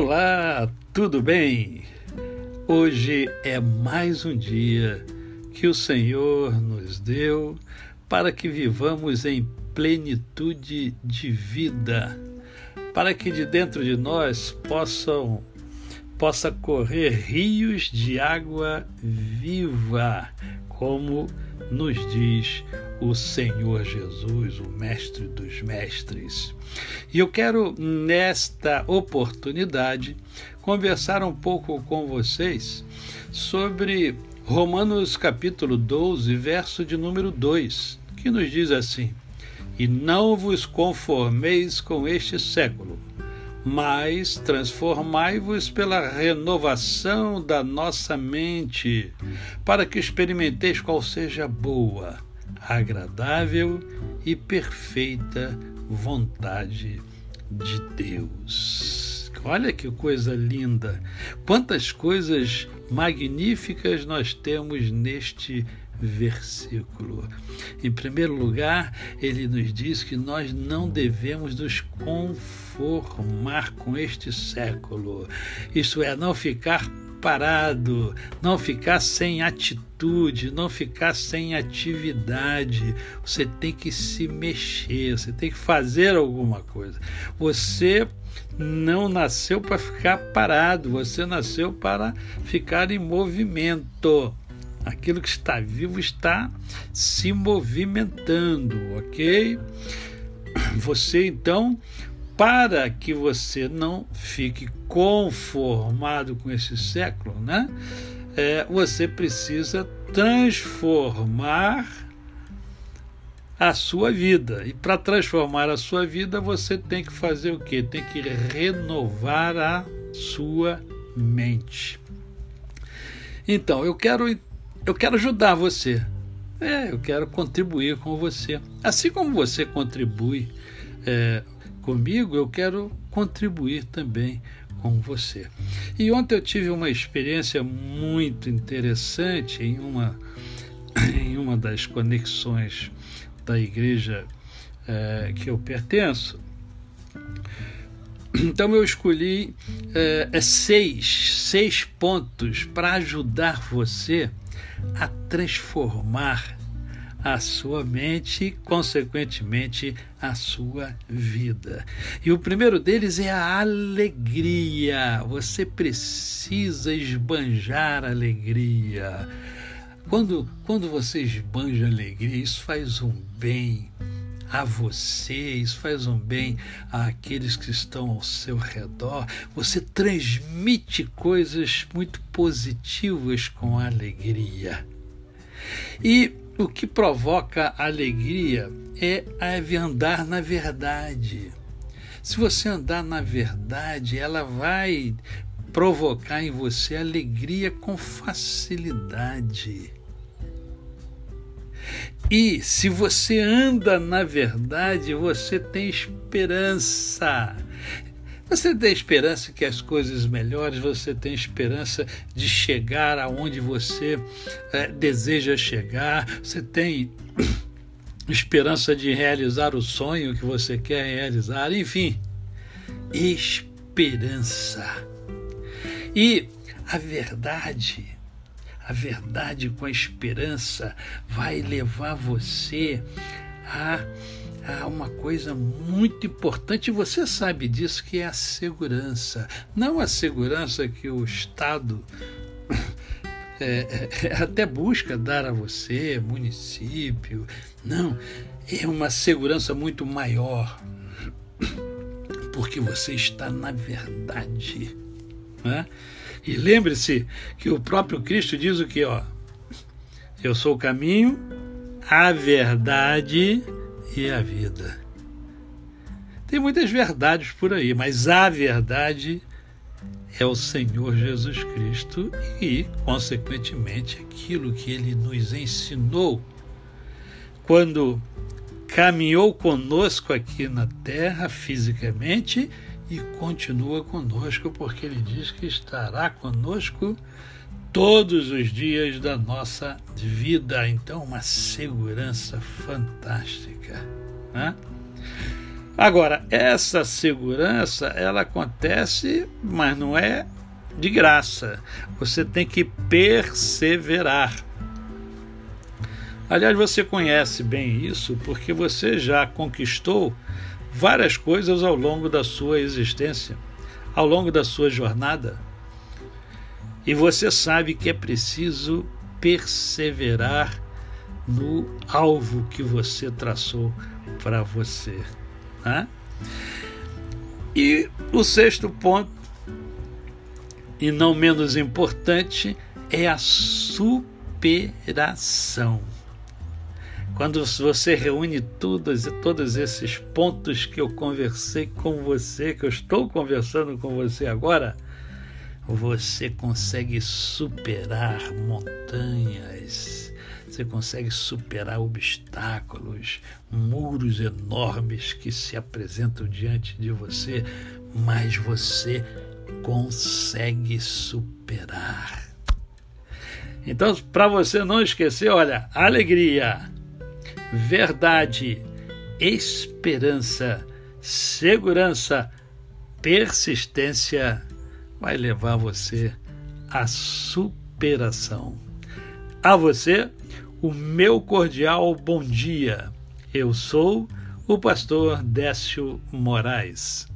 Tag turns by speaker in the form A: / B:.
A: Olá, tudo bem? Hoje é mais um dia que o Senhor nos deu para que vivamos em plenitude de vida, para que de dentro de nós possam possa correr rios de água viva, como nos diz o Senhor Jesus, o Mestre dos Mestres. E eu quero, nesta oportunidade, conversar um pouco com vocês sobre Romanos capítulo 12, verso de número 2, que nos diz assim: E não vos conformeis com este século mas transformai-vos pela renovação da nossa mente, para que experimenteis qual seja boa, agradável e perfeita vontade de Deus. Olha que coisa linda! Quantas coisas magníficas nós temos neste versículo. Em primeiro lugar, ele nos diz que nós não devemos nos conformar com este século, isto é, não ficar parado, não ficar sem atitude, não ficar sem atividade. Você tem que se mexer, você tem que fazer alguma coisa. Você não nasceu para ficar parado, você nasceu para ficar em movimento. Aquilo que está vivo está se movimentando, ok? Você então, para que você não fique conformado com esse século, né? É, você precisa transformar a sua vida. E para transformar a sua vida, você tem que fazer o quê? Tem que renovar a sua mente. Então, eu quero eu quero ajudar você. É, eu quero contribuir com você. Assim como você contribui é, comigo, eu quero contribuir também com você. E ontem eu tive uma experiência muito interessante em uma, em uma das conexões da igreja é, que eu pertenço. Então eu escolhi é, é seis, seis pontos para ajudar você a transformar a sua mente e, consequentemente, a sua vida. E o primeiro deles é a alegria. Você precisa esbanjar alegria. Quando, quando você esbanja alegria, isso faz um bem a você, isso faz um bem àqueles que estão ao seu redor. Você transmite coisas muito positivas com alegria. E o que provoca alegria é andar na verdade. Se você andar na verdade, ela vai provocar em você alegria com facilidade. E se você anda na verdade, você tem esperança. Você tem esperança que as coisas melhores, você tem esperança de chegar aonde você é, deseja chegar, você tem esperança de realizar o sonho que você quer realizar, enfim, esperança. E a verdade a verdade com a esperança vai levar você a, a uma coisa muito importante, você sabe disso, que é a segurança. Não a segurança que o Estado é, é, até busca dar a você, município. Não, é uma segurança muito maior, porque você está na verdade. Né? E lembre-se que o próprio Cristo diz o que, ó? Eu sou o caminho, a verdade e a vida. Tem muitas verdades por aí, mas a verdade é o Senhor Jesus Cristo e, consequentemente, aquilo que ele nos ensinou quando caminhou conosco aqui na terra fisicamente e continua conosco, porque ele diz que estará conosco todos os dias da nossa vida. Então, uma segurança fantástica. Né? Agora, essa segurança, ela acontece, mas não é de graça. Você tem que perseverar. Aliás, você conhece bem isso porque você já conquistou várias coisas ao longo da sua existência, ao longo da sua jornada. E você sabe que é preciso perseverar no alvo que você traçou para você. Né? E o sexto ponto, e não menos importante, é a superação. Quando você reúne todos, todos esses pontos que eu conversei com você, que eu estou conversando com você agora, você consegue superar montanhas, você consegue superar obstáculos, muros enormes que se apresentam diante de você, mas você consegue superar. Então, para você não esquecer, olha, alegria, verdade, esperança, segurança, persistência vai levar você à superação. A você, o meu cordial bom dia. Eu sou o pastor Décio Moraes.